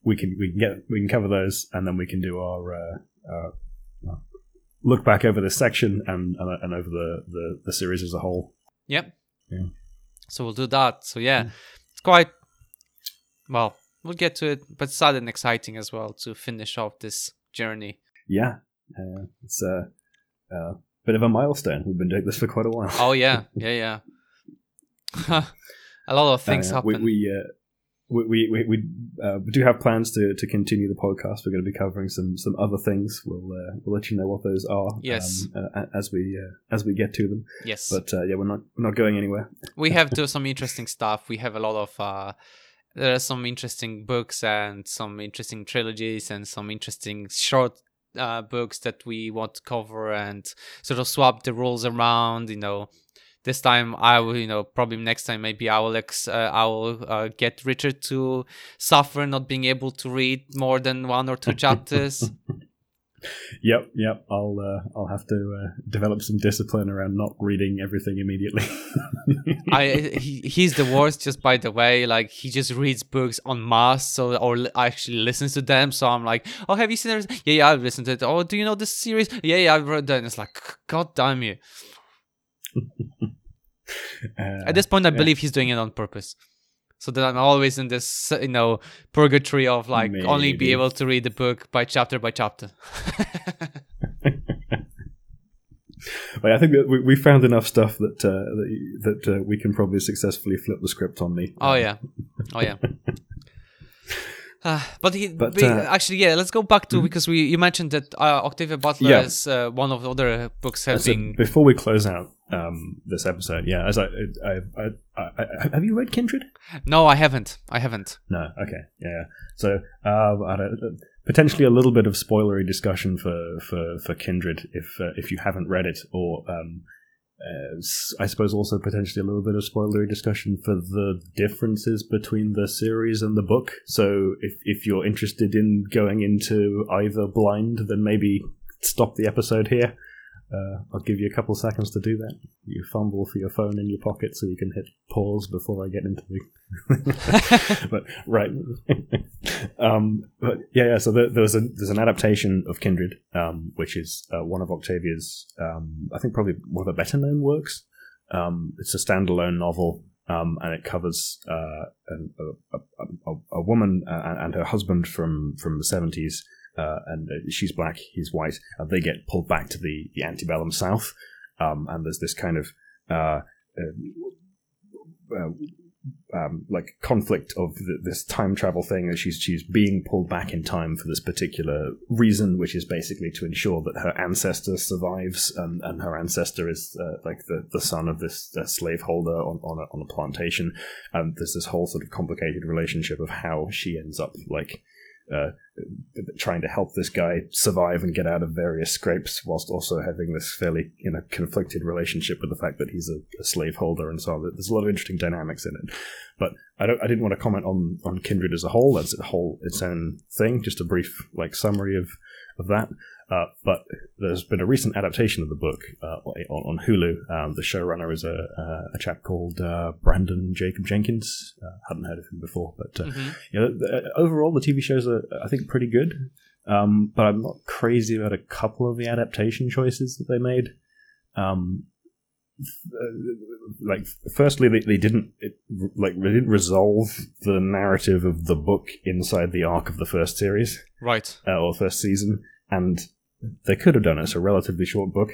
we can we can get we can cover those, and then we can do our, uh, our look back over this section and and, over the, the, the series as a whole. Yep. Yeah. So we'll do that. So yeah, mm. it's quite well. We'll get to it, but sad and exciting as well to finish off this journey. Yeah, uh, it's a uh, bit of a milestone. We've been doing this for quite a while. Oh yeah, yeah, yeah. a lot of things uh, happen. We we, uh, we we, we, uh, do have plans to, to continue the podcast. We're going to be covering some some other things. We'll uh, we'll let you know what those are. Yes. Um, uh, as we uh, as we get to them. Yes. But yeah, we're not we're not going anywhere. we have do some interesting stuff. We have a lot of. there are some interesting books and some interesting trilogies and some interesting short uh, books that we want to cover and sort of swap the rules around. You know, this time I will, you know, probably next time maybe I will ex- uh, I will uh, get Richard to suffer not being able to read more than one or two chapters. Yep, yep. I'll uh, I'll have to uh, develop some discipline around not reading everything immediately. I he, he's the worst. Just by the way, like he just reads books on mass, so or actually listens to them. So I'm like, oh, have you seen it? Yeah, yeah, I've listened to it. Oh, do you know this series? Yeah, yeah, I've read that. And it's like, God damn you. uh, At this point, I yeah. believe he's doing it on purpose. So that I'm always in this, you know, purgatory of like Maybe. only be able to read the book by chapter by chapter. Well, I think that we, we found enough stuff that uh, that, that uh, we can probably successfully flip the script on me. Oh yeah, oh yeah. Uh, but, he, but we, uh, actually, yeah, let's go back to mm-hmm. because we you mentioned that uh, Octavia Butler yeah. is uh, one of the other books have been. Before we close out um, this episode, yeah, as I, I, I, I, have you read Kindred? No, I haven't. I haven't. No, okay, yeah. So uh, potentially a little bit of spoilery discussion for for, for Kindred if uh, if you haven't read it or. Um, uh, Uh, I suppose also potentially a little bit of spoilery discussion for the differences between the series and the book. So if if you're interested in going into either blind, then maybe stop the episode here. Uh, I'll give you a couple seconds to do that. You fumble for your phone in your pocket so you can hit pause before I get into the. but right, um, but yeah, yeah. So there, there's a there's an adaptation of Kindred, um, which is uh, one of Octavia's, um, I think probably one of the better known works. Um, it's a standalone novel, um, and it covers uh, a, a, a, a, woman uh, and her husband from from the seventies uh, and uh, she's black, he's white, and they get pulled back to the, the antebellum South. Um, and there's this kind of uh, uh, um, like conflict of the, this time travel thing that she's she's being pulled back in time for this particular reason, which is basically to ensure that her ancestor survives, and, and her ancestor is uh, like the, the son of this uh, slaveholder on on a, on a plantation. And there's this whole sort of complicated relationship of how she ends up like uh, trying to help this guy survive and get out of various scrapes, whilst also having this fairly you know conflicted relationship with the fact that he's a, a slaveholder and so on. There's a lot of interesting dynamics in it, but I don't. I didn't want to comment on on Kindred as a whole. That's a whole its own thing. Just a brief like summary of of that. Uh, but there's been a recent adaptation of the book uh, on, on, Hulu. Um, the showrunner is a, a chap called uh, Branden Jacobs-Jenkins. Uh, hadn't heard of him before, but uh, mm-hmm. you know, the, overall the TV shows are I think pretty good. Um, but I'm not crazy about a couple of the adaptation choices that they made. Um, like firstly they, they didn't it, like they didn't resolve the narrative of the book inside the arc of the first series right uh, or first season and they could have done it. It's a relatively short book,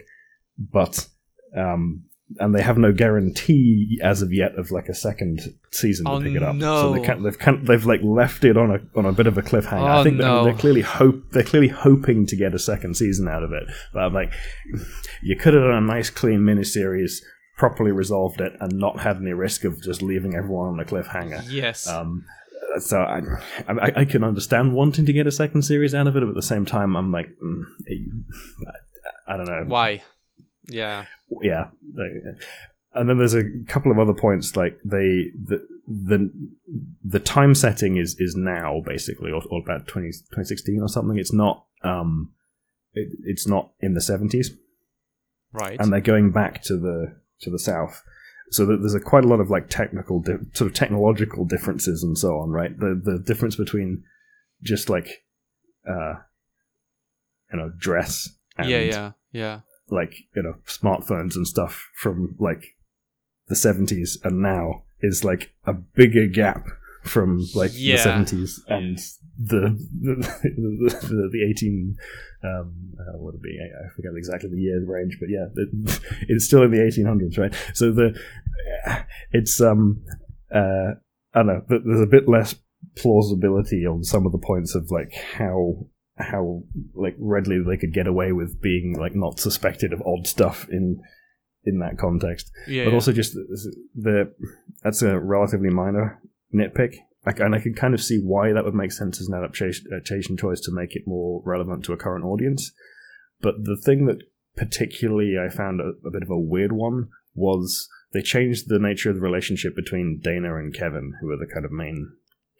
but um, and they have no guarantee as of yet of like a second season oh, to pick it up. No. So they can't, they've kind they've like left it on a on a bit of a cliffhanger. Oh, I think no. they're, they're, clearly hope they're clearly hoping to get a second season out of it. But I'm like, you could have done a nice clean miniseries, properly resolved it, and not had any risk of just leaving everyone on a cliffhanger. Yes. Um, so I, I, I can understand wanting to get a second series out of it, but at the same time, I'm like, mm, I, I don't know why. Yeah, yeah. And then there's a couple of other points, like they the the the time setting is is now basically, or, or about 20, 2016 or something. It's not um, it, it's not in the seventies, right? And they're going back to the to the south so there's a quite a lot of like technical di- sort of technological differences and so on right? The the difference between just like uh you know dress and yeah yeah. yeah like you know smartphones and stuff from like the 70s and now is like a bigger gap from like yeah. the 70s and the the, the, the 18 um uh, what would it be I, forget exactly the year range but yeah it, it's still in the 1800s right so the it's um uh I don't know there's a bit less plausibility on some of the points of like how how like readily they could get away with being like not suspected of odd stuff in in that context yeah, but yeah. also just the, the that's a relatively minor nitpick like, and I can kind of see why that would make sense as an adaptation choice to make it more relevant to a current audience. But the thing that particularly I found a, a bit of a weird one was they changed the nature of the relationship between Dana and Kevin, who are the kind of main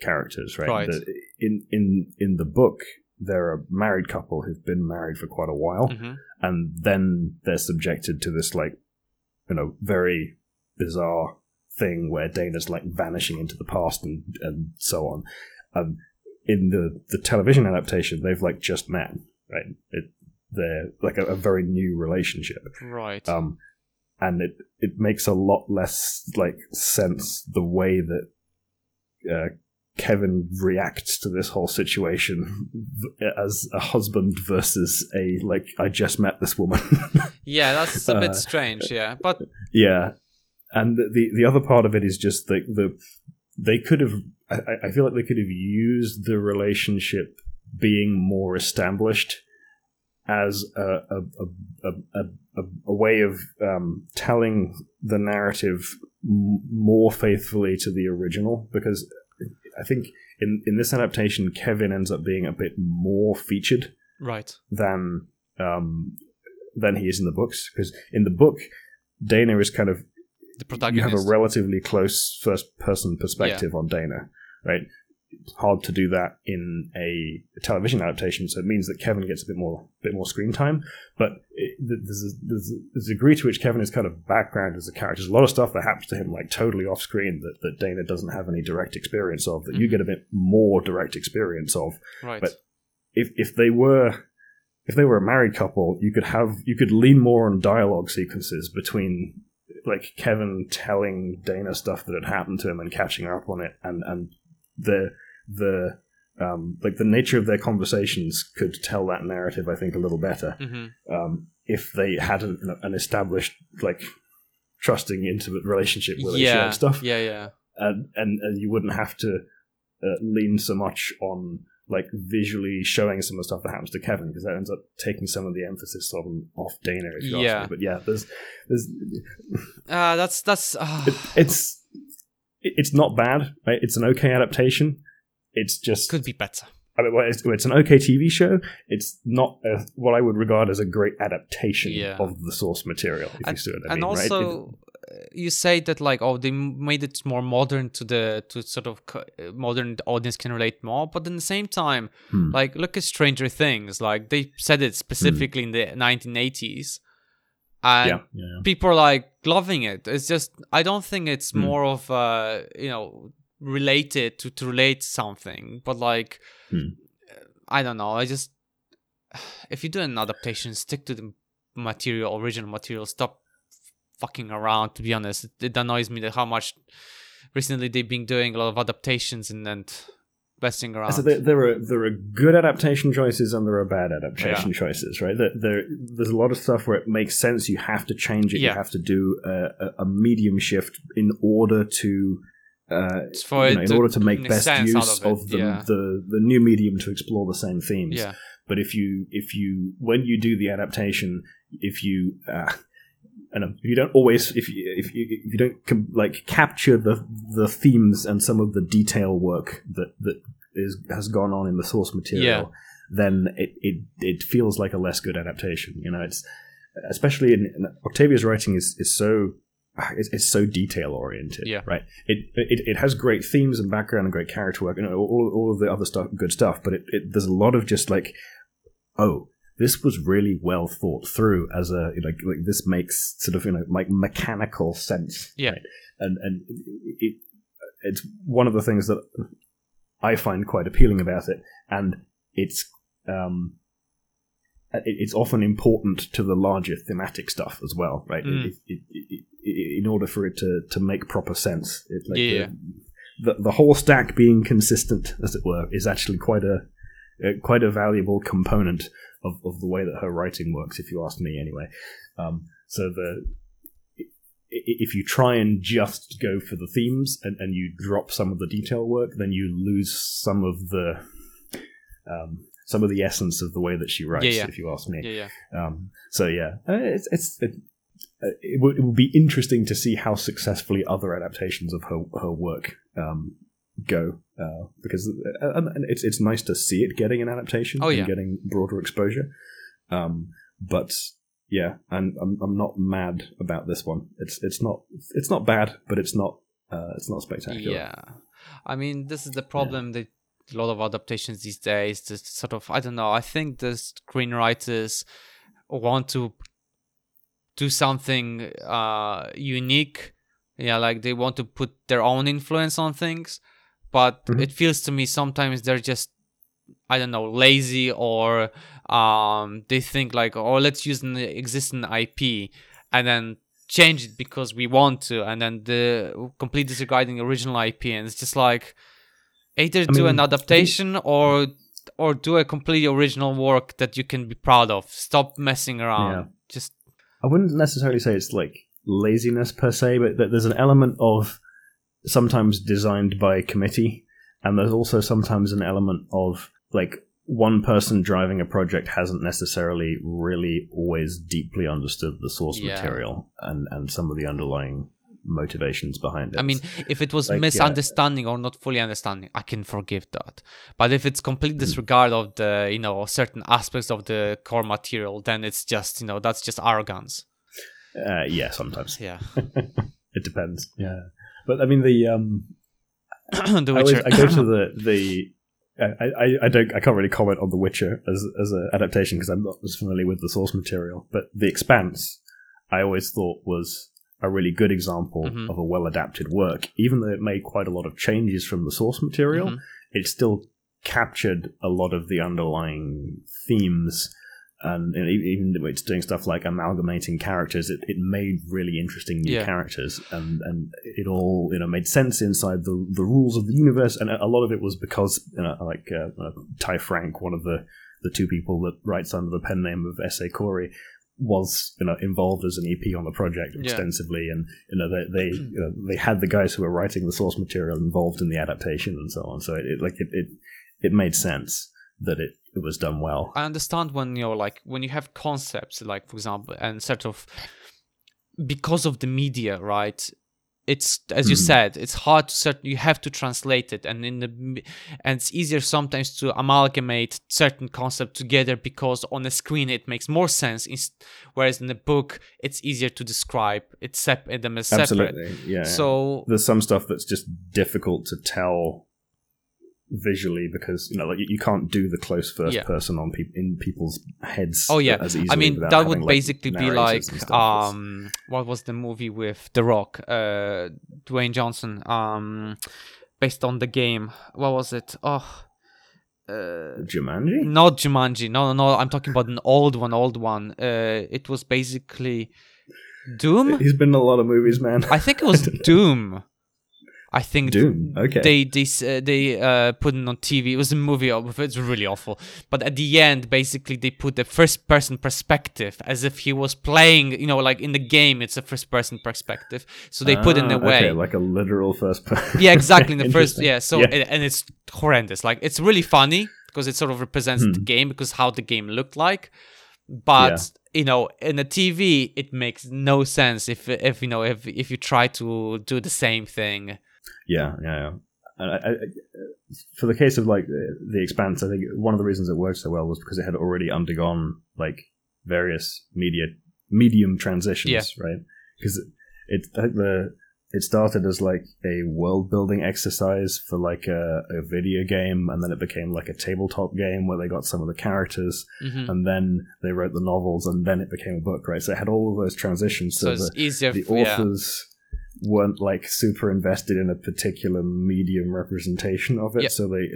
characters, right? Right. The, in in in the book, they're a married couple who've been married for quite a while, hmm and then they're subjected to this like, you know, very bizarre thing where Dana's like vanishing into the past and and so on. Um, in the the television adaptation, they've like just met, right? It, they're like a, a very new relationship, Right. um, and it it makes a lot less like sense the way that uh, Kevin reacts to this whole situation as a husband versus a like I just met this woman. yeah, that's a bit uh, strange. Yeah, but yeah, and the, the the other part of it is just the the they could have. I, I feel like they could have used the relationship being more established as a a, a, a, a, a way of um, telling the narrative m- more faithfully to the original because I think in in this adaptation Kevin ends up being a bit more featured right. than um, than he is in the books because in the book Dana is kind of The you have a relatively close first person perspective on Dana, right? It's hard to do that in a television adaptation, so it means that Kevin gets a bit more bit more screen time. But it, there's, a, there's, a, there's a degree to which Kevin is kind of background as a character. There's a lot of stuff that happens to him like totally off screen that, that Dana doesn't have any direct experience of that you Mhm. get a bit more direct experience of right. but- if if they were if they were a married couple, you could have you could lean more on dialogue sequences between like Kevin telling Dana stuff that had happened to him and catching her up on it, and and the the um, like the nature of their conversations could tell that narrative, I think, a little better hmm um, if they had an, an established like trusting intimate relationship where they Yeah. stuff. Yeah, yeah. and, and, and you wouldn't have to uh, lean so much on like visually showing some of the stuff that happens to Kevin because that ends up taking some of the emphasis on off Dana. If you yeah. ask me. But yeah, there's there's uh, that's that's uh... it, it's it's not bad. Right? It's an okay adaptation. It's just could be better. I mean, it's, it's an okay TV show. It's not a, what I would regard as a great adaptation yeah. of the source material. If and, you see what I and mean, also, right? You say that like oh they made it more modern to the to sort of modern audience can relate more but at the same time hmm. like look at stranger things like they said it specifically hmm. in the 1980s and yeah, yeah, yeah. people are like loving it it's just i don't think it's hmm. more of uh you know related to to relate something but like hmm. i don't know i just if you do an adaptation stick to the material original material stop fucking around. To be honest, it, it annoys me that how much recently they've been doing a lot of adaptations and then messing around. So there, there, are there are good adaptation choices and there are bad adaptation yeah. choices, right? There, there, there's a lot of stuff where it makes sense. You have to change it. Yeah. You have to do a, a medium shift in order to. Uh, you know, in order to make best use of, of the, yeah. the the new medium to explore the same themes. Yeah. But if you if you when you do the adaptation, if you uh, and if you don't always if you if you, if you don't like capture the the themes and some of the detail work that that is has gone on in the source material yeah. then it, it it feels like a less good adaptation you know? It's especially in, in Octavia's writing is is so ah, it's, it's so detail oriented yeah. right? It, it it has great themes and background and great character work and all, all of the other stuff good stuff but it, it there's a lot of just like oh this was really well thought through as a like like this makes sort of you know like mechanical sense yeah right? and and it, it's one of the things that I find quite appealing about it and it's um it's often important to the larger thematic stuff as well right mm. it, it, in order for it to to make proper sense like yeah. The, the, the whole stack being consistent as it were is actually quite a, a quite a valuable component of, of the way that her writing works, if you ask me, anyway. Um, so the if you try and just go for the themes and, and you drop some of the detail work, then you lose some of the um, some of the essence of the way that she writes. Yeah, yeah. If you ask me, yeah, yeah. Um, so yeah, uh, it's it's it, it, would, it would be interesting to see how successfully other adaptations of her her work um, go uh, because uh, and it's it's nice to see it getting an adaptation oh, yeah. and getting broader exposure. Um, but yeah, and I'm I'm not mad about this one. It's it's not it's not bad, but it's not uh, it's not spectacular. Yeah, I mean this is the problem yeah. that a lot of adaptations these days. Just sort of I don't know. I think the screenwriters want to do something uh, unique. Yeah, like they want to put their own influence on things but mm-hmm. it feels to me sometimes they're just I don't know lazy or um, they think like oh let's use an existing IP and then change it because we want to and then the complete disregarding original IP and it's just like either I do mean, an adaptation or or do a completely original work that you can be proud of. Stop messing around. Yeah. Just I wouldn't necessarily say it's like laziness per se, but that there's an element of sometimes designed by committee, and there's also sometimes an element of like one person driving a project hasn't necessarily really always deeply understood the source yeah. material and, and some of the underlying motivations behind it. I mean, if it was like, misunderstanding yeah. or not fully understanding, I can forgive that. But if it's complete hmm. disregard mm. of the, you know, certain aspects of the core material, then it's just, you know, that's just arrogance. Uh, yeah, sometimes. Yeah. it depends. Yeah. But I mean, the um, the Witcher. I, always, I go to the the. I, I, I don't I can't really comment on The Witcher as as an adaptation because I'm not as familiar with the source material. But The Expanse, I always thought was a really good example mm-hmm. of a well adapted work. Even though it made quite a lot of changes from the source material, mm-hmm. it still captured a lot of the underlying themes and you know, even it's doing stuff like amalgamating characters, it, it made really interesting new yeah. characters, and and it all you know made sense inside the the rules of the universe, and a lot of it was because you know, like uh, uh, Ty Franck, one of the the two people that writes under the pen name of S.A. Corey, was you know involved as an EP on the project extensively, yeah. and you know they they you know, they had the guys who were writing the source material involved in the adaptation and so on. So it, it like it, it it made sense that it it was done well. I understand when you're like when you have concepts like for example and sort of because of the media, right? it's as you mm. said it's hard to certain you have to translate it and in the and it's easier sometimes to amalgamate certain concept together because on the screen it makes more sense whereas in the book it's easier to describe it's sep- them as separate absolutely yeah so there's some stuff that's just difficult to tell visually because you know like you can't do the close first yeah. person on people in people's heads oh yeah i mean that having, would like, basically be like um what was the movie with the rock uh dwayne johnson um based on the game what was it oh uh, Jumanji? Not Jumanji. No, no, no. I'm talking about an old one, old one. Uh, it was basically Doom. He's been in a lot of movies, man. I think it was Doom. I think Doom. Okay. They they uh, they uh, put it on TV. It was a movie. It's really awful. But at the end, basically, they put the first person perspective as if he was playing. You know, like in the game, it's a first person perspective. So they ah, put in a way okay, like a literal first person. yeah, exactly. In the first, yeah. So yeah. and it's horrendous. Like it's really funny because it sort of represents hmm. the game because how the game looked like. But yeah. you know, in a TV, it makes no sense if if you know if if you try to do the same thing yeah, yeah, yeah. I, I, for the case of like the, the Expanse, I think one of the reasons it worked so well was because it had already undergone like various media medium transitions, yeah. right? Because it, it the it started as like a world building exercise for like a, a, video game and then it became like a tabletop game where they got some of the characters mm-hmm. and then they wrote the novels and then it became a book right so it had all of those transitions so, so the, easier, the authors weren't like super invested in a particular medium representation of it, yep. so they,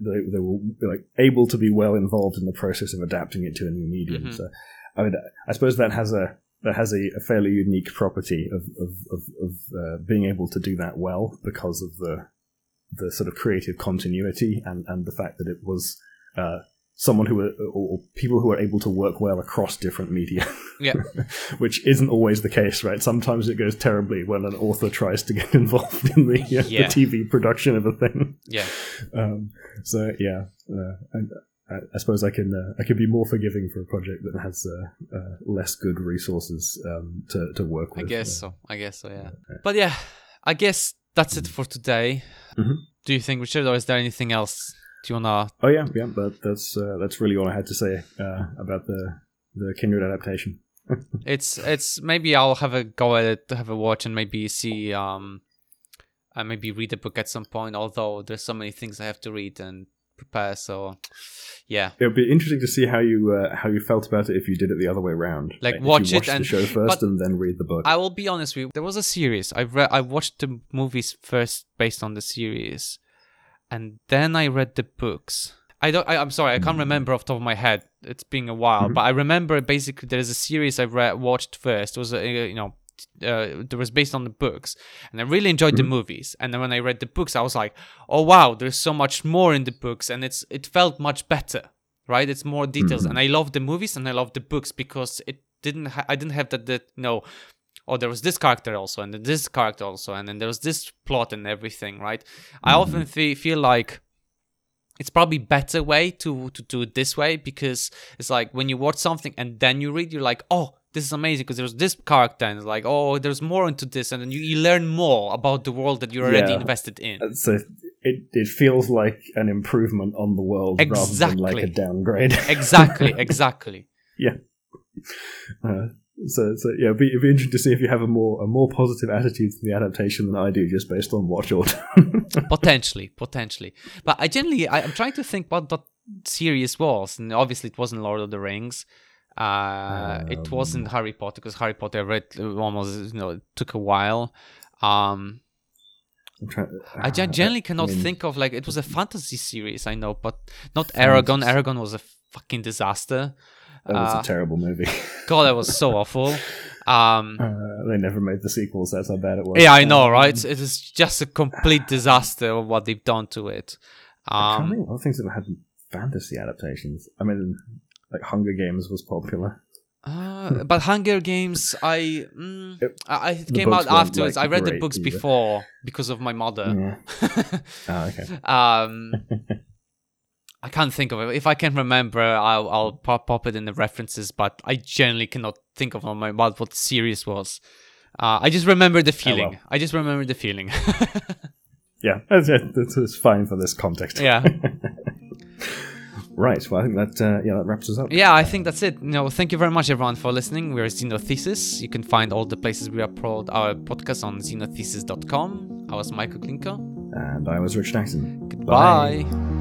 they they were like able to be well involved in the process of adapting it to a new medium. Mm-hmm. So, I mean, I suppose that has a that has a, a fairly unique property of of of, of uh, being able to do that well because of the the sort of creative continuity and and the fact that it was uh, someone who are, or people who are able to work well across different media. Yeah. Which isn't always the case, right? Sometimes it goes terribly when an author tries to get involved in the, uh, yeah. the TV production of a thing. Yeah. Um, so yeah, uh, I, I, suppose I can uh, I can be more forgiving for a project that has uh, uh, less good resources um, to to work with. I guess so. I guess so. Yeah. But yeah, I guess that's it for today. Mm-hmm. Do you think, Richard, or is there anything else do you wanna? Oh yeah, yeah. But that's uh, that's really all I had to say uh, about the the Kindred adaptation. it's it's maybe I'll have a go at it, have a watch, and maybe see um, and maybe read the book at some point. Although there's so many things I have to read and prepare, so yeah, it would be interesting to see how you uh, how you felt about it if you did it the other way around. Like, like watch it and the show first and then read the book. I will be honest with you. There was a series I read. I watched the movies first based on the series and then I read the books. I don't. I, am sorry, I can't mm. remember off the top of my head. It's been a while, mm-hmm. but I remember basically there is a series I read watched first. It was a, you know uh, that was based on the books, and I really enjoyed mm-hmm. the movies. And then when I read the books, I was like, oh wow, there's so much more in the books, and it's it felt much better, right? It's more details, mm-hmm. and I love the movies and I love the books because it didn't. Ha- I didn't have that that you know oh there was this character also and then this character also and then there was this plot and everything right mm-hmm. i often feel like it's probably better way to to do it this way because it's like when you watch something and then you read you're like oh this is amazing because there's this character and it's like oh there's more into this and then you, you learn more about the world that you're already yeah. invested in so it, it feels like an improvement on the world exactly. rather than like a downgrade exactly exactly yeah uh, so, so yeah, it'd be, it'd be interesting to see if you have a more a more positive attitude to the adaptation than I do, just based on watch order. potentially, potentially, but I generally I, am trying to think what that series was, and obviously it wasn't Lord of the Rings. Uh, um, it wasn't Harry Potter because Harry Potter I read almost you know it took a while. Um, Trying, uh, I generally cannot I mean, think of like it was a fantasy series I know, but not Eragon. Aragon was a fucking disaster. That was uh, a terrible movie. God, that was so awful. Um, uh, they never made the sequels. That's how bad it was. Yeah, I know, um, right? It is just a complete disaster of what they've done to it. Um, I can't think of things that have had fantasy adaptations. I mean, like Hunger Games was popular. Uh, but Hunger Games, I mm, I it came out afterwards. Like I read the books either. before because of my mother. Yeah. oh, okay. um, I can't think of it. If I can remember, I'll, I'll pop, pop it in the references. But I generally cannot think of my what what series was. Uh, I just remember the feeling. Oh, well. I just remember the feeling. yeah, that's, it. that's fine for this context. Yeah. Right. Well, I think that uh, yeah that wraps us up. Yeah, I think that's it. You know, thank you very much everyone for listening. We're Xenothesis. You can find all the places we upload our podcast on xenothesis.com. I was Michael Klinko. And I was Rich Jackson. Goodbye. Bye.